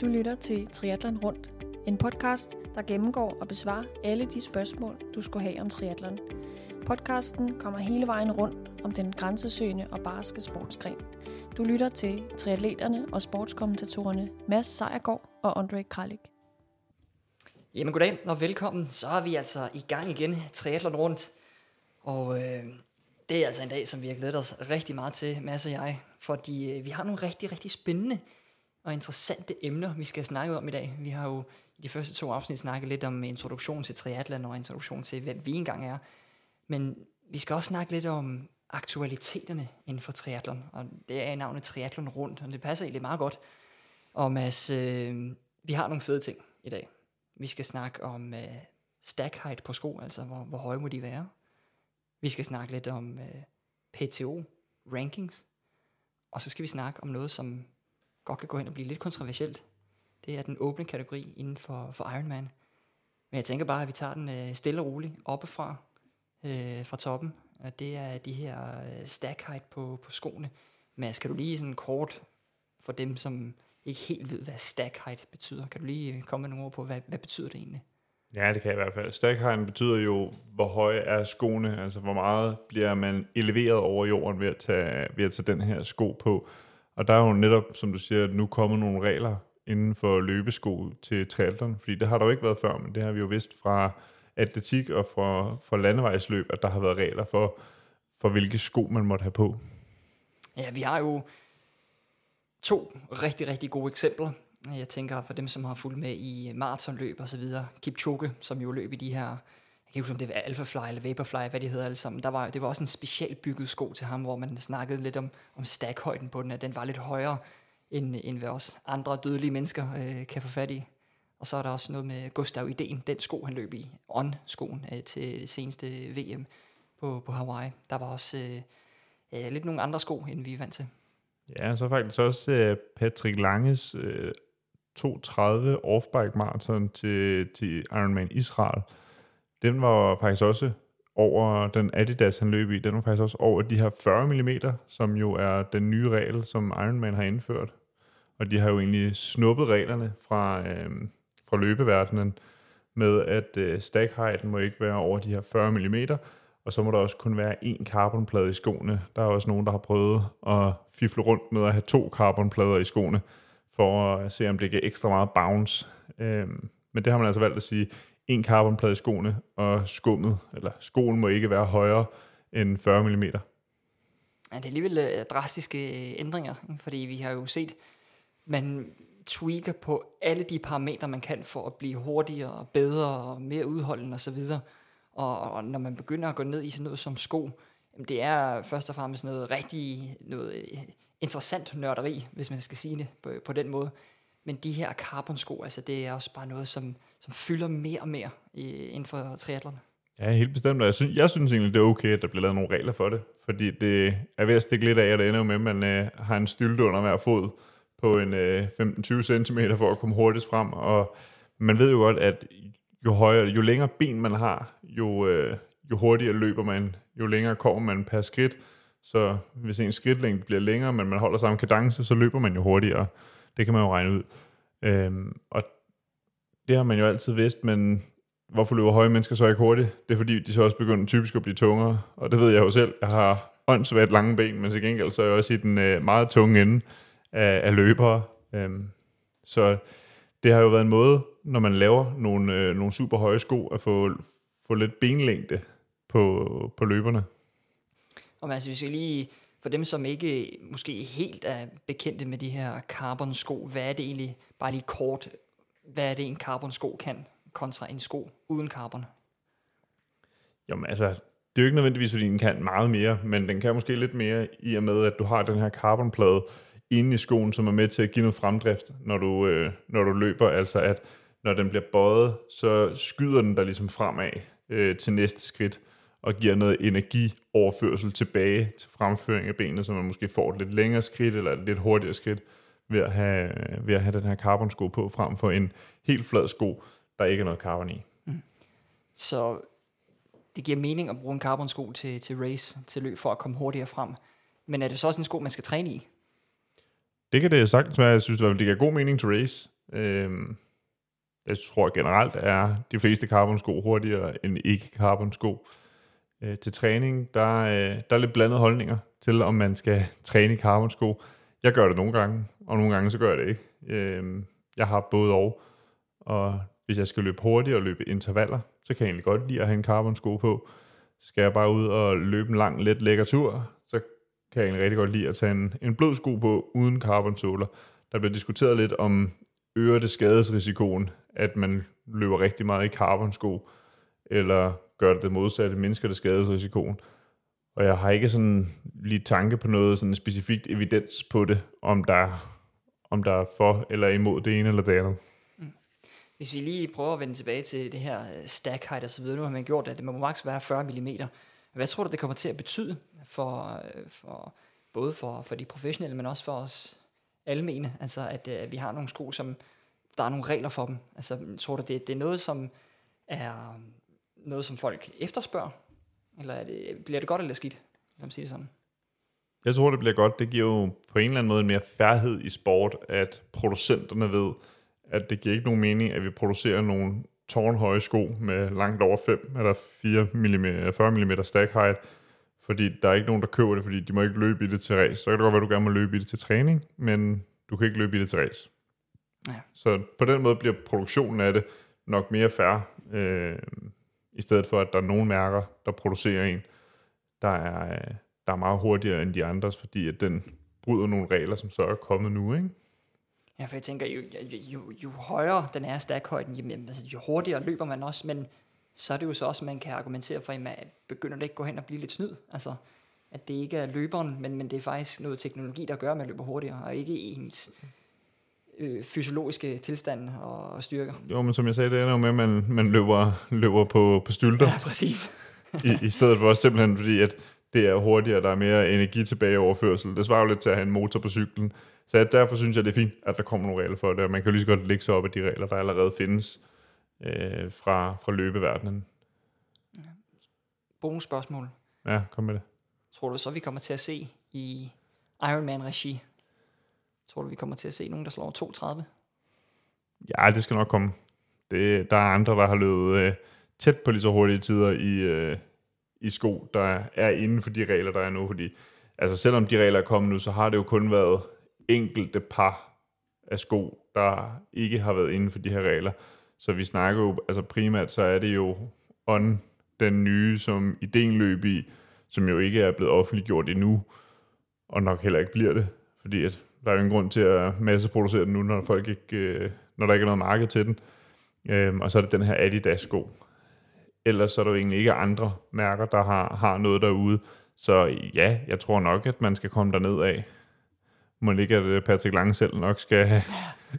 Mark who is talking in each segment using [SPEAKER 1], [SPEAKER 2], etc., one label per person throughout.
[SPEAKER 1] Du lytter til Triathlon Rundt, en podcast, der gennemgår og besvarer alle de spørgsmål, du skulle have om triathlon. Podcasten kommer hele vejen rundt om den grænsesøgende og barske sportsgren. Du lytter til triatleterne og sportskommentatorerne Mads Sejergaard og Andre Kralik.
[SPEAKER 2] Jamen goddag og velkommen. Så er vi altså i gang igen, triathlon rundt. Og øh, det er altså en dag, som vi har glædet os rigtig meget til, Mads og jeg. Fordi øh, vi har nogle rigtig, rigtig spændende og interessante emner, vi skal snakke om i dag. Vi har jo i de første to afsnit snakket lidt om introduktion til triathlon og introduktion til, hvem vi engang er. Men vi skal også snakke lidt om aktualiteterne inden for triathlon, og det er navnet Triathlon Rundt, og det passer egentlig meget godt. Og Mads, øh, vi har nogle fede ting i dag. Vi skal snakke om øh, stack height på sko, altså hvor, hvor høje må de være. Vi skal snakke lidt om øh, PTO rankings, og så skal vi snakke om noget, som godt kan gå hen og blive lidt kontroversielt. Det er den åbne kategori inden for, for Ironman. Men jeg tænker bare, at vi tager den øh, stille og roligt oppefra, øh, fra toppen. Og det er de her øh, stack height på, på skoene. Men skal du lige sådan kort for dem, som ikke helt ved, hvad stack height betyder. Kan du lige øh, komme med nogle ord på, hvad, hvad betyder det egentlig?
[SPEAKER 3] Ja, det kan jeg i hvert fald. Stack height betyder jo, hvor høje er skoene, altså hvor meget bliver man eleveret over jorden ved at tage, ved at tage den her sko på. Og der er jo netop, som du siger, nu kommet nogle regler inden for løbesko til triathlon, fordi det har der jo ikke været før, men det har vi jo vidst fra atletik og fra, fra landevejsløb, at der har været regler for, for hvilke sko man måtte have på.
[SPEAKER 2] Ja, vi har jo to rigtig, rigtig gode eksempler. Jeg tænker for dem, som har fulgt med i maratonløb og så videre. Kipchoge, som jo løb i de her, jeg kan ikke huske, om det var Alphafly eller Vaporfly, hvad de hedder alle sammen. Der var, det var også en specielt bygget sko til ham, hvor man snakkede lidt om, om stackhøjden på den, at den var lidt højere, end, end hvad også andre dødelige mennesker øh, kan få fat i. Og så er der også noget med Gustav Idén, den sko, han løb i, On-skoen øh, til seneste VM på, på Hawaii. Der var også øh, øh, lidt nogle andre sko, end vi er vant til.
[SPEAKER 3] Ja, så faktisk også øh, Patrick Langes øh, 2.30 off-bike marathon til, til Ironman Israel. Den var faktisk også over den Adidas, han løb i, den var faktisk også over de her 40 mm, som jo er den nye regel, som Ironman har indført. Og de har jo egentlig snuppet reglerne fra, øh, fra løbeverdenen med, at øh, stack heighten må ikke være over de her 40 mm, og så må der også kun være én carbonplade i skoene. Der er også nogen, der har prøvet at fifle rundt med at have to carbonplader i skoene, for at se, om det giver ekstra meget bounce. Øh, men det har man altså valgt at sige, en carbonplade i skoene, og skummet, eller skoen må ikke være højere end 40 mm. Ja, det
[SPEAKER 2] er alligevel øh, drastiske øh, ændringer, fordi vi har jo set, man tweaker på alle de parametre, man kan for at blive hurtigere, bedre og mere udholdende osv. Og, og når man begynder at gå ned i sådan noget som sko, det er først og fremmest noget rigtig noget øh, interessant nørderi, hvis man skal sige det på, på den måde. Men de her carbon-sko, altså det er også bare noget, som, som fylder mere og mere i, inden for triathlon.
[SPEAKER 3] Ja, helt bestemt. Og jeg synes, jeg synes egentlig, det er okay, at der bliver lavet nogle regler for det. Fordi det er ved at stikke lidt af, at det ender med, at man øh, har en stylte under hver fod på en øh, 15-20 cm for at komme hurtigst frem. Og man ved jo godt, at jo, højere, jo længere ben man har, jo, øh, jo hurtigere løber man, jo længere kommer man per skridt. Så hvis en skridtlængde bliver længere, men man holder samme kadence, så løber man jo hurtigere. Det kan man jo regne ud. Øhm, og det har man jo altid vidst, men hvorfor løber høje mennesker så ikke hurtigt? Det er fordi, de så også begynder typisk at blive tungere, og det ved jeg jo selv. Jeg har åndssvagt lange ben, men til gengæld så er jeg også i den øh, meget tunge ende af, af løbere. Øhm, så det har jo været en måde, når man laver nogle, øh, nogle super høje sko, at få, få lidt benlængde på, på løberne.
[SPEAKER 2] Og altså, hvis vi lige, for dem som ikke måske helt er bekendte med de her carbon-sko, hvad er det egentlig, bare lige kort, hvad er det en carbon-sko kan, kontra en sko uden carbon?
[SPEAKER 3] Jamen altså, det er jo ikke nødvendigvis, fordi den kan meget mere, men den kan måske lidt mere i og med, at du har den her carbonplade inde i skoen, som er med til at give noget fremdrift, når du, øh, når du løber. Altså at når den bliver bøjet, så skyder den der ligesom fremad øh, til næste skridt og giver noget energioverførsel tilbage til fremføring af benene, så man måske får et lidt længere skridt eller et lidt hurtigere skridt ved at have, ved at have den her carbonsko på, frem for en helt flad sko, der ikke er noget carbon i. Mm.
[SPEAKER 2] Så det giver mening at bruge en carbonsko til, til race, til løb, for at komme hurtigere frem. Men er det så også en sko, man skal træne i?
[SPEAKER 3] Det kan det sagtens være. Jeg synes, det giver god mening til race. Øhm, jeg tror generelt er de fleste carbon-sko hurtigere end ikke-carbon-sko. Øh, til træning, der, øh, der er lidt blandede holdninger til, om man skal træne i carbon-sko. Jeg gør det nogle gange, og nogle gange så gør jeg det ikke. Øh, jeg har både og, og hvis jeg skal løbe hurtigt og løbe intervaller, så kan jeg egentlig godt lide at have en carbon-sko på. Skal jeg bare ud og løbe en lang, let, lækker tur, så kan jeg egentlig rigtig godt lide at tage en, en blød sko på uden carbon-såler. Der bliver diskuteret lidt om øger det skadesrisikoen, at man løber rigtig meget i carbon-sko, eller gør det det modsatte, mindsker det skadesrisikoen. Og jeg har ikke sådan lige tanke på noget sådan specifikt evidens på det, om der, om der er for eller imod det ene eller det andet. Mm.
[SPEAKER 2] Hvis vi lige prøver at vende tilbage til det her øh, stack height og så videre, nu har man gjort det, at det må maks være 40 mm. Hvad tror du, det kommer til at betyde for, øh, for både for, for de professionelle, men også for os almene? Altså, at, at vi har nogle sko, som der er nogle regler for dem. Altså, tror du, det, det er noget, som er noget, som folk efterspørger? Eller er det, bliver det godt eller skidt? Lad mig sige det sådan.
[SPEAKER 3] Jeg tror, det bliver godt. Det giver jo på en eller anden måde en mere færdighed i sport, at producenterne ved, at det giver ikke nogen mening, at vi producerer nogle tårnhøje sko med langt over 5 eller 4 mm, 40 mm stack height, fordi der er ikke nogen, der køber det, fordi de må ikke løbe i det til race. Så kan det godt være, at du gerne må løbe i det til træning, men du kan ikke løbe i det til race. Ja. Så på den måde bliver produktionen af det nok mere fair, øh, i stedet for, at der er nogle mærker, der producerer en, der er, øh, der er meget hurtigere end de andres, fordi at den bryder nogle regler, som så er kommet nu, ikke?
[SPEAKER 2] Ja, for jeg tænker, jo, jo, jo, jo højere den er stackhøjden, jo, altså, jo hurtigere løber man også, men så er det jo så også, man kan argumentere for, at begynder det ikke gå hen og blive lidt snyd. Altså, at det ikke er løberen, men, men det er faktisk noget teknologi, der gør, at man løber hurtigere, og ikke ens øh, fysiologiske tilstand og styrker.
[SPEAKER 3] Jo, men som jeg sagde, det er jo med, at man, man løber, løber på, på stylter.
[SPEAKER 2] Ja, præcis.
[SPEAKER 3] i, I stedet for også simpelthen, fordi at det er hurtigere, der er mere energi tilbage overførsel. Det svarer jo lidt til at have en motor på cyklen. Så derfor synes jeg, det er fint, at der kommer nogle regler for det, og man kan jo lige så godt lægge sig op af de regler, der allerede findes øh, fra, fra løbeverdenen. Ja.
[SPEAKER 2] Bonusspørgsmål.
[SPEAKER 3] Ja, kom med det.
[SPEAKER 2] Tror du så, vi kommer til at se i Ironman-regi? Tror du, vi kommer til at se nogen, der slår 2.30?
[SPEAKER 3] Ja, det skal nok komme. Det, der er andre, der har løbet øh, tæt på lige så hurtige tider i, øh, i sko, der er inden for de regler, der er nu. Fordi altså, selvom de regler er kommet nu, så har det jo kun været enkelte par af sko, der ikke har været inden for de her regler. Så vi snakker jo, altså primært, så er det jo on den nye, som ideen løb i, som jo ikke er blevet offentliggjort endnu, og nok heller ikke bliver det, fordi at der er jo en grund til at masseproducere den nu, når, folk ikke, øh, når der ikke er noget marked til den. Øhm, og så er det den her Adidas-sko. Ellers så er der jo egentlig ikke andre mærker, der har, har noget derude. Så ja, jeg tror nok, at man skal komme derned af. Må ikke, at øh, Patrick Lange selv nok skal,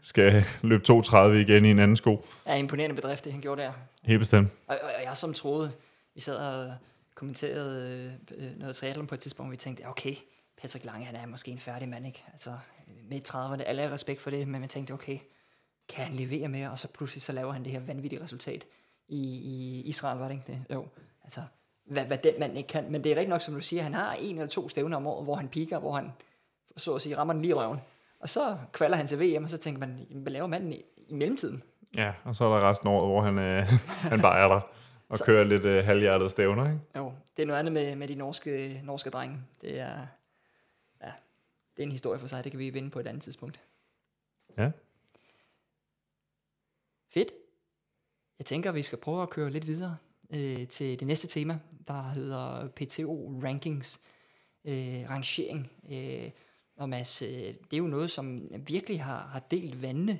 [SPEAKER 3] skal løbe 2.30 igen i en anden sko.
[SPEAKER 2] Ja, imponerende bedrift, det han gjorde der.
[SPEAKER 3] Helt bestemt.
[SPEAKER 2] Og, og, og jeg som troede, vi sad og kommenterede øh, noget triathlon på et tidspunkt, og vi tænkte, okay, Patrick Lange, han er måske en færdig mand, ikke? Altså, midt 30'erne, alle har respekt for det, men man tænkte, okay, kan han levere mere? Og så pludselig så laver han det her vanvittige resultat i, i Israel, var det ikke det? Jo, altså, hvad, hvad den mand ikke kan. Men det er rigtig nok, som du siger, han har en eller to stævner om året, hvor han piker, hvor han, så at sige, rammer den lige i røven. Og så kvalder han til VM, og så tænker man, hvad laver manden i, i mellemtiden?
[SPEAKER 3] Ja, og så er der resten af året, hvor han, øh, han bare er der og så, kører lidt øh, halvhjertet stævner, ikke?
[SPEAKER 2] Jo, det er noget andet med, med de norske, norske drenge. Det er, ja, det er en historie for sig, det kan vi vinde på et andet tidspunkt.
[SPEAKER 3] Ja.
[SPEAKER 2] Fedt. Jeg tænker, at vi skal prøve at køre lidt videre øh, til det næste tema, der hedder PTO Rankings, øh, rangering. Øh, og Mads, øh, det er jo noget, som virkelig har, har delt vandene,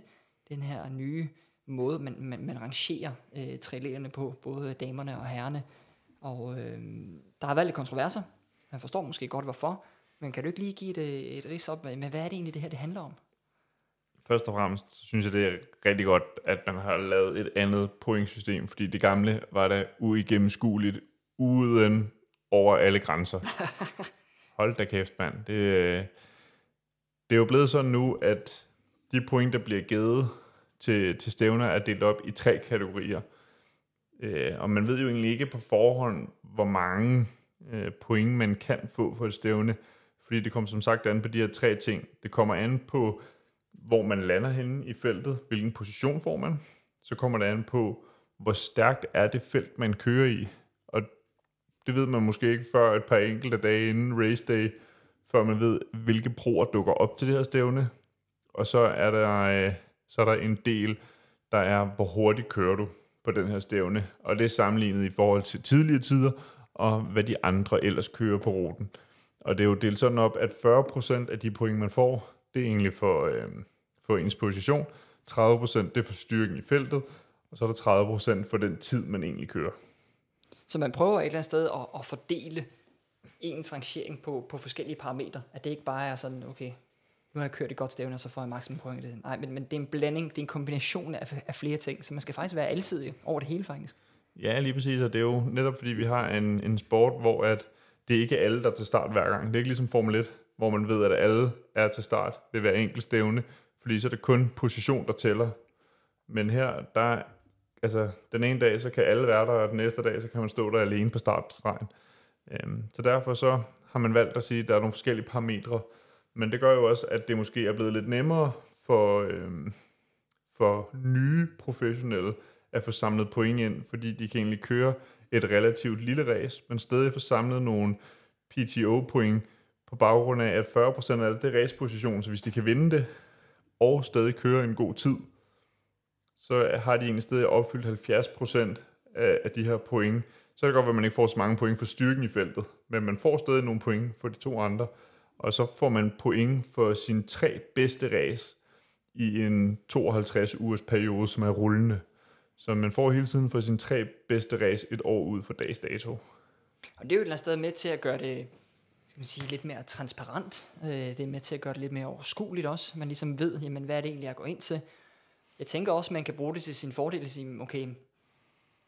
[SPEAKER 2] den her nye måde, man, man, man rangerer øh, triatleterne på, både damerne og herrerne. Og øh, der har været lidt kontroverser. Man forstår måske godt, hvorfor. Men kan du ikke lige give et, øh, et ris op med, hvad er det egentlig, det her det handler om?
[SPEAKER 3] Først og fremmest synes jeg, det er rigtig godt, at man har lavet et andet pointsystem, fordi det gamle var da uigennemskueligt, uden over alle grænser. Hold da kæft, mand. Det, det er jo blevet sådan nu, at de point, der bliver givet til, til stævner, er delt op i tre kategorier. Øh, og man ved jo egentlig ikke på forhånd, hvor mange øh, point man kan få for et stævne, fordi det kommer som sagt an på de her tre ting. Det kommer an på hvor man lander henne i feltet, hvilken position får man. Så kommer det an på, hvor stærkt er det felt, man kører i. Og det ved man måske ikke før et par enkelte dage inden race day, før man ved, hvilke proer dukker op til det her stævne. Og så er der, øh, så er der en del, der er, hvor hurtigt kører du på den her stævne. Og det er sammenlignet i forhold til tidligere tider, og hvad de andre ellers kører på ruten. Og det er jo delt sådan op, at 40% af de point, man får, det er egentlig for, øh, for ens position. 30% det er for styrken i feltet, og så er der 30% for den tid, man egentlig kører.
[SPEAKER 2] Så man prøver et eller andet sted at, at fordele ens rangering på, på forskellige parametre. At det ikke bare er sådan, okay, nu har jeg kørt et godt stævne, og så får jeg maksimum point i det. Nej, men, men det er en blanding, det er en kombination af, af flere ting, så man skal faktisk være alsidig over det hele faktisk.
[SPEAKER 3] Ja, lige præcis, og det er jo netop fordi, vi har en, en sport, hvor at det er ikke alle, der er til start hver gang. Det er ikke ligesom Formel 1, hvor man ved, at alle er til start ved hver enkelt stævne, fordi så er det kun position, der tæller. Men her, der, altså, den ene dag, så kan alle være der, og den næste dag, så kan man stå der alene på startstregen. Øhm, så derfor så har man valgt at sige, at der er nogle forskellige parametre, men det gør jo også, at det måske er blevet lidt nemmere for, øhm, for nye professionelle at få samlet point ind, fordi de kan egentlig køre et relativt lille race, men stadig få samlet nogle PTO-point på baggrund af, at 40% af det er raceposition, så hvis de kan vinde det, og stadig køre en god tid, så har de egentlig stadig opfyldt 70% af, af de her point. Så er det godt, at man ikke får så mange point for styrken i feltet, men man får stadig nogle point for de to andre, og så får man point for sine tre bedste race i en 52 ugers periode, som er rullende. Så man får hele tiden for sine tre bedste race et år ud for dags dato.
[SPEAKER 2] Og det er jo et eller andet sted med til at gøre det skal man sige, lidt mere transparent. Øh, det er med til at gøre det lidt mere overskueligt også. Man ligesom ved, jamen, hvad er det egentlig, jeg går ind til. Jeg tænker også, at man kan bruge det til sin fordel og sige, okay,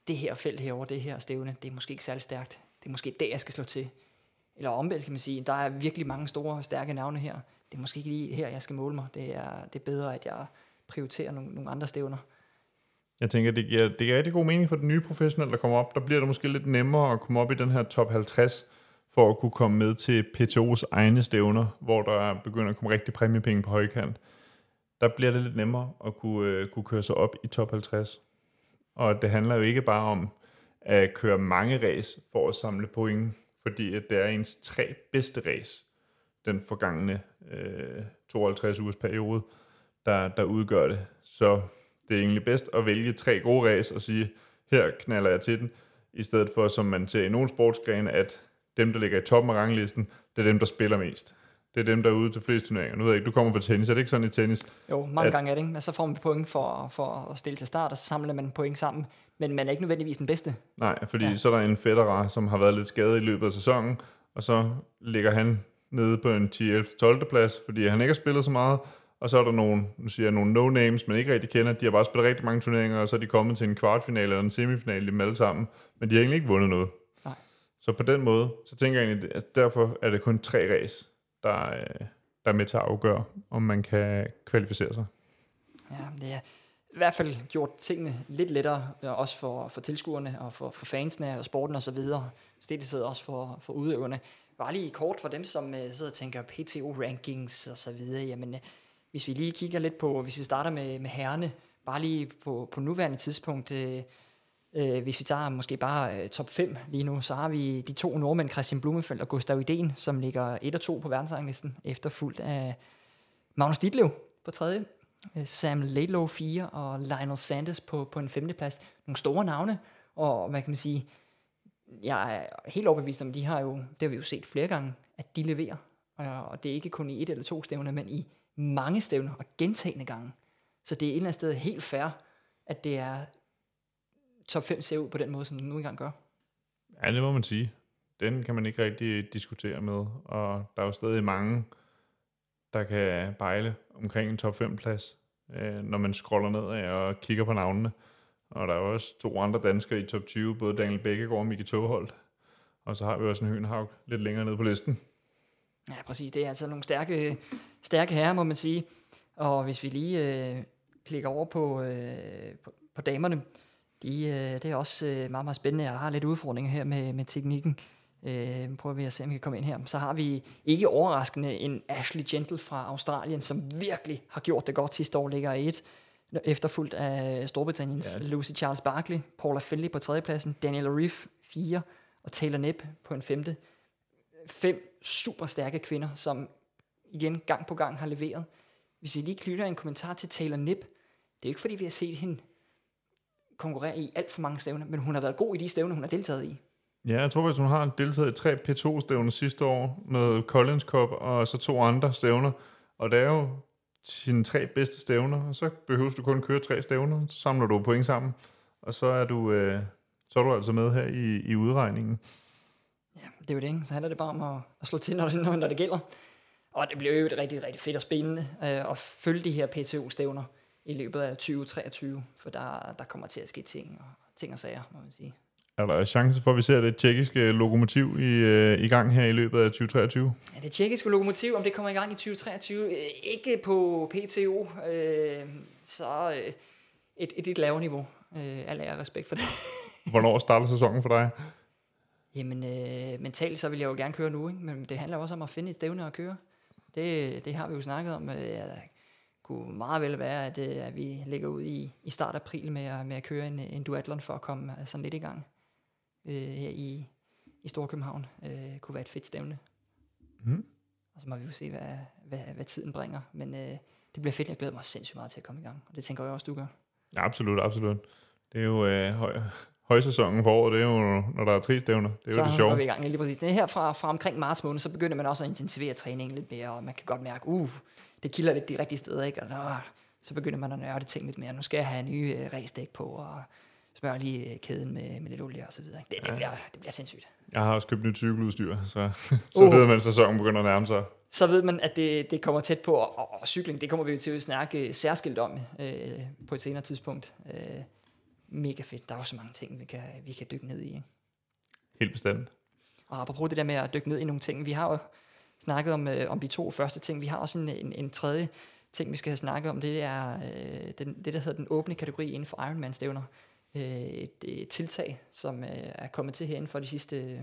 [SPEAKER 2] det her felt herover, det her stævne, det er måske ikke særlig stærkt. Det er måske det, jeg skal slå til. Eller omvendt kan man sige, der er virkelig mange store, stærke navne her. Det er måske ikke lige her, jeg skal måle mig. Det er, det er bedre, at jeg prioriterer nogle, nogle andre stævner.
[SPEAKER 3] Jeg tænker, det giver, det giver rigtig god mening for den nye professionel, der kommer op. Der bliver det måske lidt nemmere at komme op i den her top 50, for at kunne komme med til PTO's egne stævner, hvor der begynder at komme rigtig præmiepenge på højkant. Der bliver det lidt nemmere at kunne, øh, kunne køre sig op i top 50. Og det handler jo ikke bare om at køre mange ræs for at samle point, fordi at det er ens tre bedste ræs den forgangne øh, 52 ugers periode, der, der udgør det. Så det er egentlig bedst at vælge tre gode ræs og sige, her knaller jeg til den, i stedet for, som man ser i nogle sportsgrene, at dem, der ligger i toppen af ranglisten, det er dem, der spiller mest. Det er dem, der er ude til flest turneringer. Nu ved jeg ikke, du kommer fra tennis, er det ikke sådan i tennis?
[SPEAKER 2] Jo, mange at, gange er det ikke. Men så får man point for, for at stille til start, og så samler man point sammen. Men man er ikke nødvendigvis den bedste.
[SPEAKER 3] Nej, fordi ja. så er der en Federer, som har været lidt skadet i løbet af sæsonen, og så ligger han nede på en 10-11-12. plads, fordi han ikke har spillet så meget, og så er der nogle, nu siger jeg, nogle no-names, man ikke rigtig kender. De har bare spillet rigtig mange turneringer, og så er de kommet til en kvartfinale eller en semifinale dem alle sammen. Men de har egentlig ikke vundet noget. Så på den måde, så tænker jeg egentlig, at derfor er det kun tre race, der, der er med til at afgøre, om man kan kvalificere sig.
[SPEAKER 2] Ja, det er i hvert fald gjort tingene lidt lettere, øh, også for, for tilskuerne og for, for fansene og sporten osv. sidder også for, for udøverne. Bare lige kort for dem, som uh, sidder og tænker PTO-rankings og så videre. Jamen, uh, hvis vi lige kigger lidt på, hvis vi starter med, med herrene, bare lige på, på nuværende tidspunkt, øh, øh, hvis vi tager måske bare øh, top 5 lige nu, så har vi de to nordmænd, Christian Blumenfeldt og Gustav Iden, som ligger 1 og 2 på verdensranglisten, efterfulgt af Magnus Ditlev på tredje, øh, Sam Laidlow 4 og Lionel Sanders på, på en femteplads. Nogle store navne, og hvad kan man sige, jeg er helt overbevist om, de har jo, det har vi jo set flere gange, at de leverer. Og det er ikke kun i et eller to stævner, men i mange stævner og gentagende gange. Så det er et eller andet sted helt fair, at det er top 5 ser ud på den måde, som den nu engang gør.
[SPEAKER 3] Ja, det må man sige. Den kan man ikke rigtig diskutere med, og der er jo stadig mange, der kan bejle omkring en top 5 plads, øh, når man scroller ned og kigger på navnene. Og der er også to andre danskere i top 20, både Daniel Bækkegaard og Miki Togholdt. Og så har vi også en Høenhavn lidt længere ned på listen.
[SPEAKER 2] Ja, præcis. Det er altså nogle stærke, stærke herrer, må man sige. Og hvis vi lige øh, klikker over på, øh, på, på damerne, de, øh, det er også øh, meget, meget spændende. Jeg har lidt udfordringer her med, med teknikken. Øh, prøver vi at se, om vi kan komme ind her. Så har vi ikke overraskende en Ashley Gentle fra Australien, som virkelig har gjort det godt sidste år, ligger i et efterfulgt af Storbritanniens ja. Lucy Charles Barkley, Paula Finley på tredjepladsen, Daniel Reef 4 og Taylor Nipp på en femte. Fem super stærke kvinder, som igen gang på gang har leveret. Hvis vi lige knytter en kommentar til Taylor Nipp, det er jo ikke fordi, vi har set hende konkurrere i alt for mange stævner, men hun har været god i de stævner, hun har deltaget i.
[SPEAKER 3] Ja, jeg tror, at hun har deltaget i tre P2-stævner sidste år, med Collins Cup og så to andre stævner. Og det er jo sine tre bedste stævner, og så behøver du kun køre tre stævner, så samler du point sammen, og så er du, øh, så er du altså med her i, i udregningen.
[SPEAKER 2] Ja, det er jo det, ikke? Så handler det bare om at, at slå til, når det, når det gælder. Og det bliver jo rigtig, rigtig fedt og spændende øh, at følge de her PTO-stævner i løbet af 2023, for der, der kommer til at ske ting og, ting og sager, må man sige.
[SPEAKER 3] Er der chance for, at vi ser det tjekkiske lokomotiv i, øh, i gang her i løbet af 2023?
[SPEAKER 2] Ja, det tjekkiske lokomotiv, om det kommer i gang i 2023, øh, ikke på PTO, øh, så øh, et, et lidt lavere niveau. Øh, al ære respekt for det.
[SPEAKER 3] Hvornår starter sæsonen for dig?
[SPEAKER 2] Jamen, øh, mentalt så vil jeg jo gerne køre nu, ikke? men det handler også om at finde et stævne at køre. Det, det har vi jo snakket om. Ja, kunne meget vel være, at, øh, at vi ligger ud i, i start april med at, med at køre en, en duatlon for at komme øh, sådan lidt i gang øh, her i, i Storkøbenhavn. Øh, kunne være et fedt stævne. Mm. Og så må vi jo se, hvad, hvad, hvad tiden bringer. Men øh, det bliver fedt. Jeg glæder mig sindssygt meget til at komme i gang. Og det tænker jeg også, du gør.
[SPEAKER 3] Ja, absolut, absolut. Det er jo øh, høj, højsæsonen på året, det er jo, når der er tre stævner. Det er
[SPEAKER 2] så
[SPEAKER 3] jo det sjove.
[SPEAKER 2] Så vi i gang, lige præcis. Det er her fra, fra omkring marts måned, så begynder man også at intensivere træningen lidt mere, og man kan godt mærke, uh, det kilder lidt de rigtige steder, ikke? Og nå, så begynder man at nørde ting lidt mere. Nu skal jeg have nye øh, ræsdæk på, og smøre lige øh, kæden med, med lidt olie og så videre. Det, det, ja. bliver, det bliver sindssygt.
[SPEAKER 3] Jeg har også købt nyt cykeludstyr, så, så uh. ved man, at sæsonen begynder at nærme sig.
[SPEAKER 2] Så ved man, at det, det kommer tæt på, og, og, og cykling, det kommer vi jo til at snakke særskilt om øh, på et senere tidspunkt. Øh, mega fedt. Der er jo så mange ting, vi kan, vi kan dykke ned i. Ikke?
[SPEAKER 3] Helt bestemt.
[SPEAKER 2] Og apropos det der med at dykke ned i nogle ting, vi har jo snakket om, øh, om de to første ting. Vi har også en, en, en tredje ting, vi skal have snakket om. Det er øh, den, det, der hedder den åbne kategori inden for Ironman-stævner. Øh, et, et tiltag, som øh, er kommet til herinde for de sidste øh,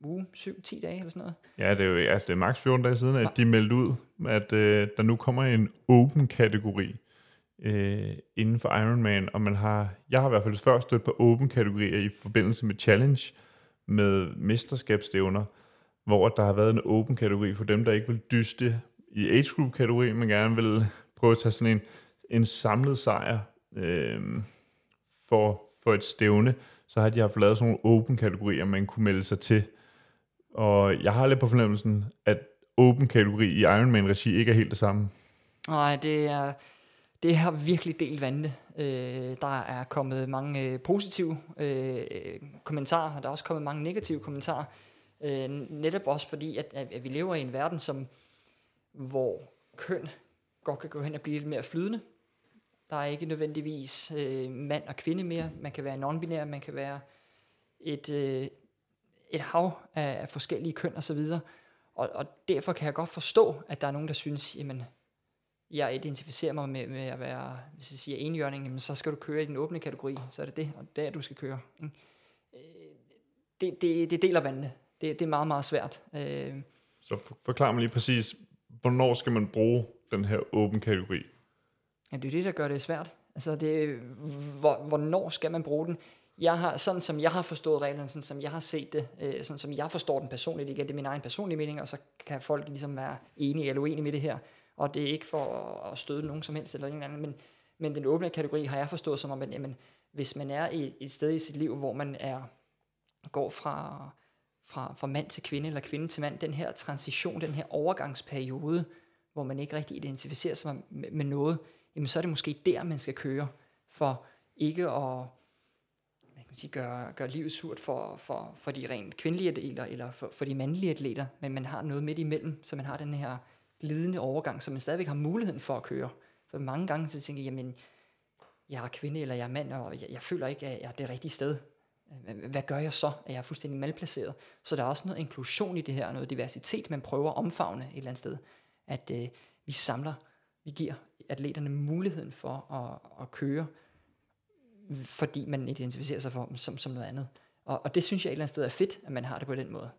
[SPEAKER 2] uge, 7-10 dage eller sådan noget.
[SPEAKER 3] Ja, det er jo ja, det er maks 14 dage siden, at de meldte ud, at øh, der nu kommer en åben kategori øh, inden for Ironman, og man har, jeg har i hvert fald før stødt på åben kategorier i forbindelse med challenge med mesterskabsstævner, hvor der har været en åben kategori for dem, der ikke vil dyste i age group kategori, men gerne vil prøve at tage sådan en, en samlet sejr øh, for, for et stævne, så har de haft lavet sådan nogle open kategorier, man kunne melde sig til. Og jeg har lidt på fornemmelsen, at open kategori i Ironman-regi ikke er helt det samme.
[SPEAKER 2] Nej, det er, det har virkelig delt vandene. Øh, der er kommet mange øh, positive øh, kommentarer, og der er også kommet mange negative kommentarer. Øh, netop også fordi, at, at vi lever i en verden, som, hvor køn godt kan gå hen og blive lidt mere flydende. Der er ikke nødvendigvis øh, mand og kvinde mere. Man kan være non-binær, man kan være et, øh, et hav af, af forskellige køn osv. Og, og derfor kan jeg godt forstå, at der er nogen, der synes, jamen, jeg identificerer mig med, med at være, hvis jeg siger enhjørning, jamen, så skal du køre i den åbne kategori, så er det det, og der du skal køre. Ikke? Det, det, det deler vandene. Det, det er meget, meget svært. Øh,
[SPEAKER 3] så forklar mig lige præcis, hvornår skal man bruge den her åben kategori?
[SPEAKER 2] Ja, det er det, der gør det svært. Altså, det, hvor, hvornår skal man bruge den? Jeg har, sådan som jeg har forstået reglerne, sådan som jeg har set det, øh, sådan som jeg forstår den personligt, igen, det er min egen personlige mening, og så kan folk ligesom være enige eller uenige med det her og det er ikke for at støde nogen som helst eller en anden, men, men den åbne kategori har jeg forstået som om, at jamen, hvis man er i et sted i sit liv, hvor man er går fra, fra, fra mand til kvinde eller kvinde til mand, den her transition, den her overgangsperiode, hvor man ikke rigtig identificerer sig med, med noget, jamen så er det måske der, man skal køre, for ikke at man kan sige, gøre, gøre livet surt for, for, for de rent kvindelige atleter, eller for, for de mandlige atleter, men man har noget midt imellem, så man har den her glidende overgang, så man stadigvæk har muligheden for at køre. For mange gange så tænker jeg, jamen, jeg er kvinde eller jeg er mand, og jeg, jeg føler ikke, at jeg er det rigtige sted. Hvad gør jeg så? Er jeg fuldstændig malplaceret? Så der er også noget inklusion i det her, noget diversitet, man prøver at omfavne et eller andet sted. At øh, vi samler, vi giver atleterne muligheden for at, at køre, fordi man identificerer sig for dem som, som noget andet. Og, og det synes jeg et eller andet sted er fedt, at man har det på den måde.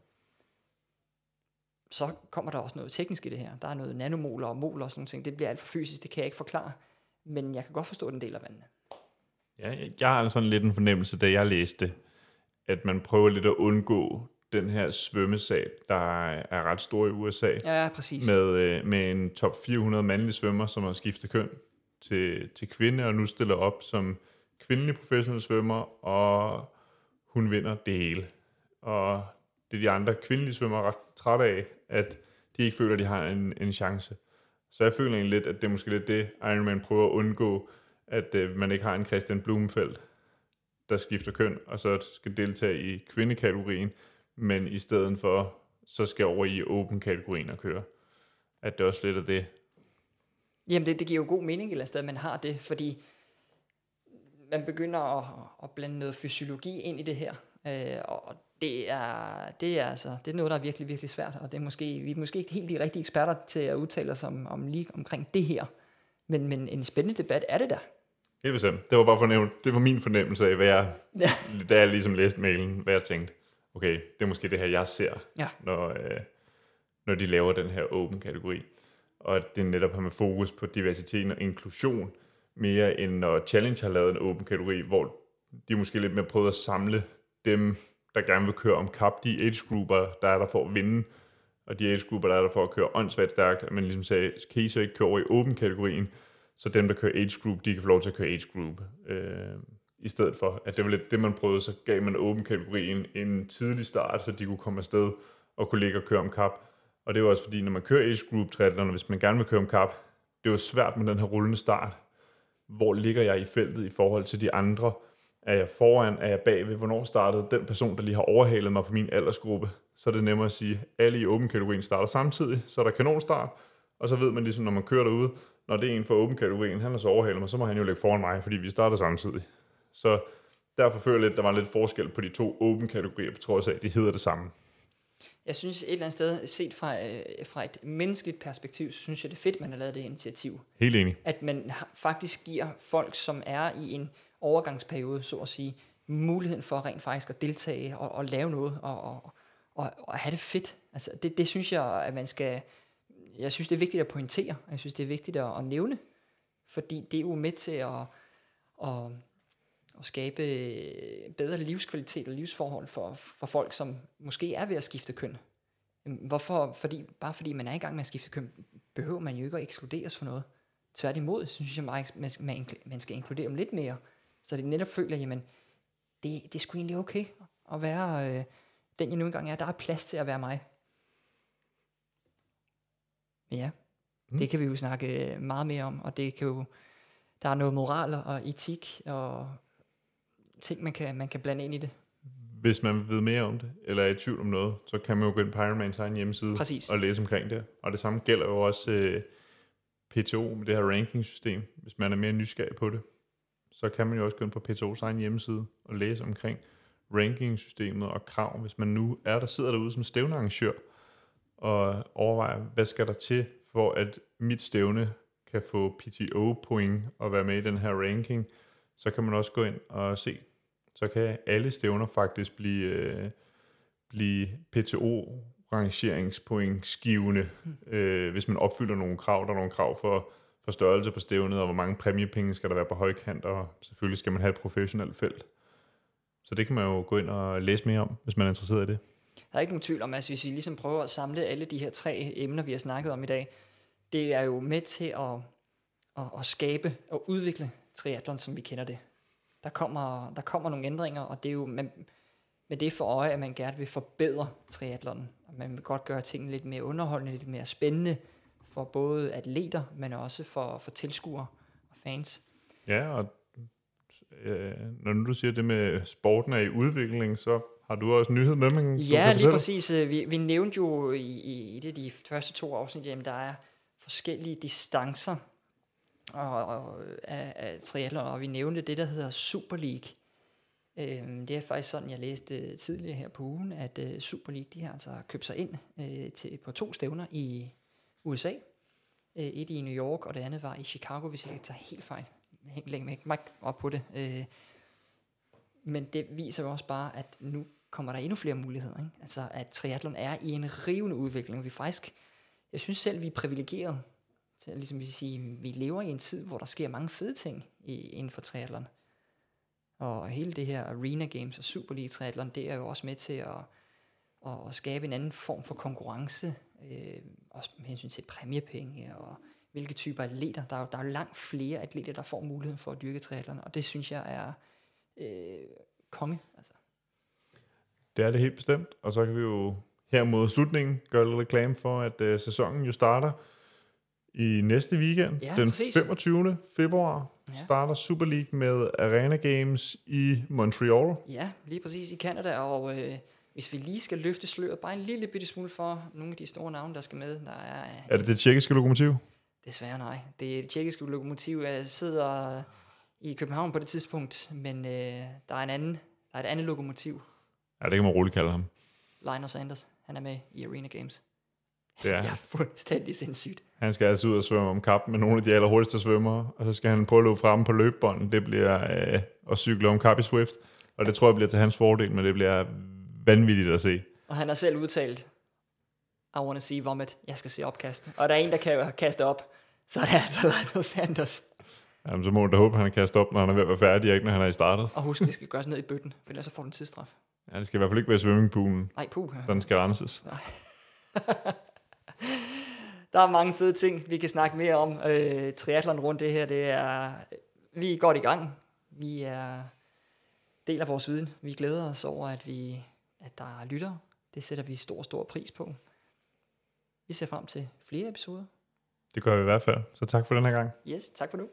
[SPEAKER 2] så kommer der også noget teknisk i det her. Der er noget nanomoler og moler og sådan nogle ting. Det bliver alt for fysisk, det kan jeg ikke forklare. Men jeg kan godt forstå den del af vandene.
[SPEAKER 3] Ja, jeg- har sådan lidt en fornemmelse, da jeg læste, at man prøver lidt at undgå den her svømmesag, der er ret stor i USA,
[SPEAKER 2] Ja, præcis.
[SPEAKER 3] med, øh, med en top 400 mandlige svømmer, som har skiftet køn til, til kvinde, og nu stiller op som kvindelig professionel svømmer, og hun vinder det hele. Og det er de andre kvindelige svømmer ret trætte af, at de ikke føler, at de har en, en chance. Så jeg føler egentlig lidt, at det er måske lidt det, Ironman prøver at undgå, at øh, man ikke har en Christian Blumenfeldt, der skifter køn, og så skal deltage i kvindekategorien, men i stedet for, så skal over i open-kategorien og køre. At det også lidt er det.
[SPEAKER 2] Jamen, det, det giver jo god mening et eller andet sted, at man har det, fordi man begynder at, at blande noget fysiologi ind i det her. Øh, og det er, det er altså, det er noget, der er virkelig, virkelig svært, og det er måske, vi er måske ikke helt de rigtige eksperter til at udtale os om, om lige omkring det her. Men, men en spændende debat er det der.
[SPEAKER 3] Helt bestemt. Det var bare for at nævne, det var min fornemmelse af, hvad jeg,
[SPEAKER 2] Ja.
[SPEAKER 3] da jeg ligesom læste mailen, hvad jeg tænkte, okay, det er måske det her, jeg ser,
[SPEAKER 2] Ja.
[SPEAKER 3] når, øh, når de laver den her open-kategori. Og at det netop har med fokus på diversitet og inklusion, mere end når Challenge har lavet en open-kategori, hvor de måske lidt mere prøvet at samle dem, der gerne vil køre om kap, de age-grupper, der er der for at vinde, og de age-grupper, der er der for at køre åndssvagt stærkt, at man ligesom sagde, kan I så ikke køre over i open-kategorien, så dem, der kører age group, de kan få lov til at køre age group. Øh, I stedet for, at det var lidt det, man prøvede, så gav man åben kategorien en tidlig start, så de kunne komme afsted og kunne ligge og køre om kap. Og det var også fordi, når man kører age group triathlon, hvis man gerne vil køre om kap, det er jo svært med den her rullende start. Hvor ligger jeg i feltet i forhold til de andre? Er jeg foran? Er jeg bagved? Hvornår startede den person, der lige har overhalet mig for min aldersgruppe? Så er det nemmere at sige, at alle i åben kategorien starter samtidig, så er der kanonstart, og så ved man ligesom, når man kører derude, når det er en for åben kategorien, han har så overhalet mig, så må han jo ligge foran mig, fordi vi starter samtidig. Så derfor føler jeg lidt, at der var lidt forskel på de to åben kategorier, på trods af, at de hedder det samme.
[SPEAKER 2] Jeg synes et eller andet sted, set fra, øh, fra et menneskeligt perspektiv, så synes jeg, det er fedt, man har lavet det initiativ.
[SPEAKER 3] Helt enig.
[SPEAKER 2] At man faktisk giver folk, som er i en overgangsperiode, så at sige, muligheden for rent faktisk at deltage og, og lave noget og, og, og, og have det fedt. Altså, det, det synes jeg, at man skal... Jeg synes, det er vigtigt at pointere. og Jeg synes, det er vigtigt at, at nævne. Fordi det er jo med til at, at, at skabe bedre livskvalitet og livsforhold for, for folk, som måske er ved at skifte køn. Hvorfor? Fordi, bare fordi man er i gang med at skifte køn, behøver man jo ikke at ekskluderes for noget. Tværtimod, synes jeg, meget, man, man, man skal inkludere dem lidt mere, så de netop føler, jamen, det, det er sgu egentlig okay at være øh, den, jeg nu engang er. Der er plads til at være mig. Ja, mm. det kan vi jo snakke øh, meget mere om, og det kan jo, der er noget moral og etik og ting, man kan, man kan blande ind i det.
[SPEAKER 3] Hvis man ved mere om det, eller er i tvivl om noget, så kan man jo gå ind på Ironmans egen hjemmeside
[SPEAKER 2] Præcis.
[SPEAKER 3] og læse omkring det. Og det samme gælder jo også øh, PTO med det her rankingsystem. Hvis man er mere nysgerrig på det, så kan man jo også gå ind på PTO's egen hjemmeside og læse omkring rankingsystemet og krav. Hvis man nu er der, sidder derude som stævnearrangør og overvejer, hvad skal der til, for at mit stævne kan få PTO-point og være med i den her ranking, så kan man også gå ind og se, så kan alle stævner faktisk blive, øh, blive PTO-rangeringspoint skivende, øh, hvis man opfylder nogle krav. Der er nogle krav for, for størrelse på stævnet, og hvor mange præmiepenge skal der være på højkant, og selvfølgelig skal man have et professionelt felt. Så det kan man jo gå ind og læse mere om, hvis man er interesseret i det.
[SPEAKER 2] Der er ikke nogen tvivl om, at hvis vi ligesom prøver at samle alle de her tre emner, vi har snakket om i dag, det er jo med til at, at, at skabe og udvikle triathlon, som vi kender det. Der kommer, der kommer nogle ændringer, og det er jo med, med det for øje, at man gerne vil forbedre triathlon. Og man vil godt gøre tingene lidt mere underholdende, lidt mere spændende for både atleter, men også for, for tilskuere og fans.
[SPEAKER 3] Ja, og øh, når nu du siger det med sporten er i udvikling, så har du også nyhed med, man
[SPEAKER 2] Ja, lige præcis. Øh, Vi, vi nævnte jo i, i, i det de første to afsnit, at der er forskellige distancer og, og, af, af triathlon, og vi nævnte det, der hedder Super League. Øhm, det er faktisk sådan, jeg læste tidligere her på ugen, at uh, Super League, de har altså købt sig ind uh, til, på to stævner i USA. Uh, et i New York, og det andet var i Chicago, hvis jeg ikke tager helt fejl. Hæng længe mig op på det. Øh, men det viser jo også bare, at nu kommer der endnu flere muligheder. Ikke? Altså, at triathlon er i en rivende udvikling. Vi faktisk, jeg synes selv, vi er privilegeret til, at ligesom vi sige, vi lever i en tid, hvor der sker mange fede ting i, inden for triathlon. Og hele det her Arena Games og Super League triathlon, det er jo også med til at, at skabe en anden form for konkurrence, øh, også med hensyn til præmiepenge og hvilke typer atleter. Der er jo der er langt flere atleter, der får muligheden for at dyrke triathlon, og det synes jeg er øh, konge. Altså.
[SPEAKER 3] Det er det helt bestemt, og så kan vi jo her mod slutningen gøre lidt reklame for, at øh, sæsonen jo starter i næste weekend.
[SPEAKER 2] Ja,
[SPEAKER 3] den
[SPEAKER 2] præcis.
[SPEAKER 3] 25. februar
[SPEAKER 2] Ja.
[SPEAKER 3] starter Super League med Arena Games i Montreal.
[SPEAKER 2] Ja, lige præcis i Canada, og øh, hvis vi lige skal løfte sløret bare en lille bitte smule for nogle af de store navne, der skal med, der er
[SPEAKER 3] Er det det tjekkiske lokomotiv?
[SPEAKER 2] Desværre nej. Det er det tjekkiske lokomotiv, jeg sidder i København på det tidspunkt, men øh, der er en anden, der er et andet lokomotiv,
[SPEAKER 3] Ja, det kan man roligt kalde ham.
[SPEAKER 2] Lionel Sanders, han er med i Arena Games.
[SPEAKER 3] Det er
[SPEAKER 2] Ja,
[SPEAKER 3] han.
[SPEAKER 2] fuldstændig sindssygt.
[SPEAKER 3] Han skal altså ud og svømme om kap med nogle af de allerhurtigste svømmere, og så skal han prøve at løbe frem på løbebånden. Det bliver øh, at cykle om kap i Swift, og det tror jeg bliver til hans fordel, men det bliver vanvittigt at se.
[SPEAKER 2] Og han har selv udtalt, I wanna see vomit, jeg skal se opkast. Og der er en, der kan kaste op, så er det altså Lionel Sanders.
[SPEAKER 3] Jamen, så må man da håbe, at han kan kaste op, når han er ved at være færdig, og ikke når han er i startet.
[SPEAKER 2] Og husk, det skal gøres ned i bøtten, for ellers så får du en tidsstraf.
[SPEAKER 3] Ja, det skal i hvert fald ikke være i swimmingpoolen,
[SPEAKER 2] Nej, puh.
[SPEAKER 3] så den skal renses.
[SPEAKER 2] Der er mange fede ting, vi kan snakke mere om. Øh, triathlon rundt det her, det er, vi er godt i gang. Vi er del af vores viden. Vi glæder os over, at, vi, at der er lyttere. Det sætter vi stor, stor pris på. Vi ser frem til flere episoder.
[SPEAKER 3] Det gør vi i hvert fald. Så tak for den her gang.
[SPEAKER 2] Yes, tak for nu.